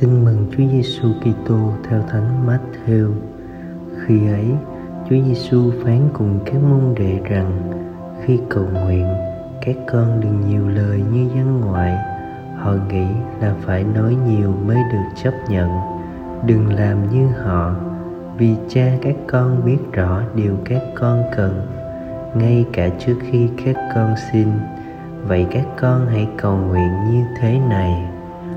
Tin mừng Chúa Giêsu Kitô theo Thánh Matthew. Khi ấy, Chúa Giêsu phán cùng các môn đệ rằng: khi cầu nguyện, các con đừng nhiều lời như dân ngoại. Họ nghĩ là phải nói nhiều mới được chấp nhận. Đừng làm như họ, vì cha các con biết rõ điều các con cần, ngay cả trước khi các con xin. Vậy các con hãy cầu nguyện như thế này: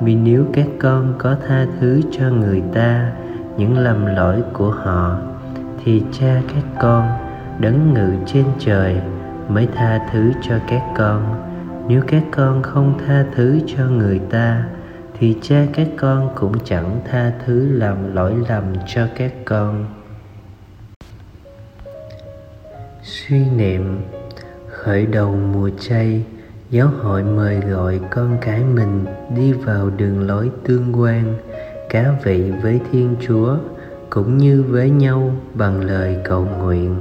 vì nếu các con có tha thứ cho người ta, những lầm lỗi của họ, thì cha các con đấng ngự trên trời mới tha thứ cho các con. Nếu các con không tha thứ cho người ta, thì cha các con cũng chẳng tha thứ làm lỗi lầm cho các con. Suy niệm, khởi đầu mùa chay giáo hội mời gọi con cái mình đi vào đường lối tương quan cá vị với thiên chúa cũng như với nhau bằng lời cầu nguyện.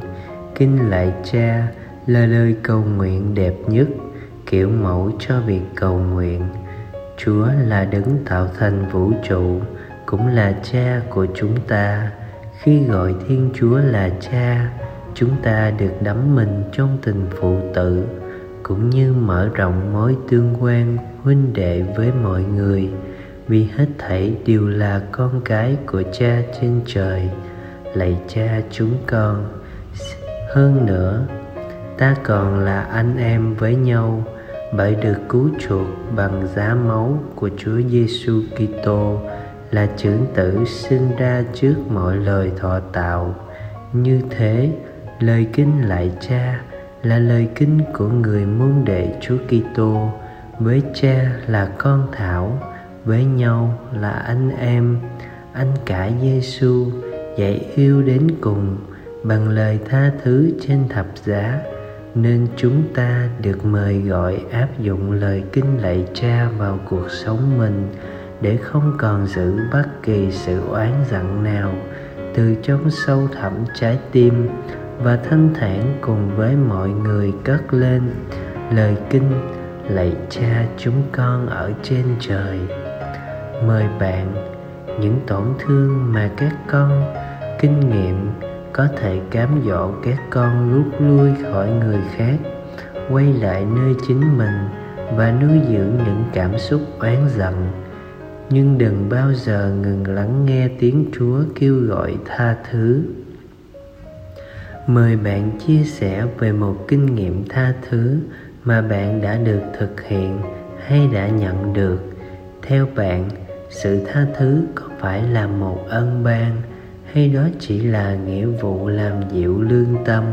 Kinh lạy cha là lời cầu nguyện đẹp nhất, kiểu mẫu cho việc cầu nguyện. Chúa là đấng tạo thành vũ trụ, cũng là cha của chúng ta. Khi gọi thiên chúa là cha, chúng ta được đắm mình trong tình phụ tử cũng như mở rộng mối tương quan huynh đệ với mọi người, vì hết thảy đều là con cái của cha trên trời, lạy cha chúng con. Hơn nữa, ta còn là anh em với nhau bởi được cứu chuộc bằng giá máu của Chúa Giêsu Kitô, là trưởng tử sinh ra trước mọi lời thọ tạo. Như thế, lời kinh lại cha là lời kinh của người môn đệ Chúa Kitô. Với cha là con thảo, với nhau là anh em. Anh cả Giêsu dạy yêu đến cùng bằng lời tha thứ trên thập giá, nên chúng ta được mời gọi áp dụng lời kinh lạy cha vào cuộc sống mình, để không còn giữ bất kỳ sự oán giận nào từ trong sâu thẳm trái tim và thanh thản cùng với mọi người cất lên. Lời kinh lạy cha chúng con ở trên trời. Mời bạn, những tổn thương mà các con kinh nghiệm có thể cám dỗ các con rút lui khỏi người khác, quay lại nơi chính mình và nuôi dưỡng những cảm xúc oán giận. Nhưng đừng bao giờ ngừng lắng nghe tiếng chúa kêu gọi tha thứ mời bạn chia sẻ về một kinh nghiệm tha thứ mà bạn đã được thực hiện hay đã nhận được. Theo bạn, sự tha thứ có phải là một ân ban hay đó chỉ là nghĩa vụ làm dịu lương tâm?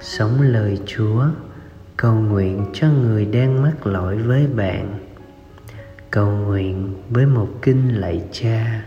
Sống lời chúa, cầu nguyện cho người đang mắc lỗi với bạn. Cầu nguyện với một kinh lạy cha.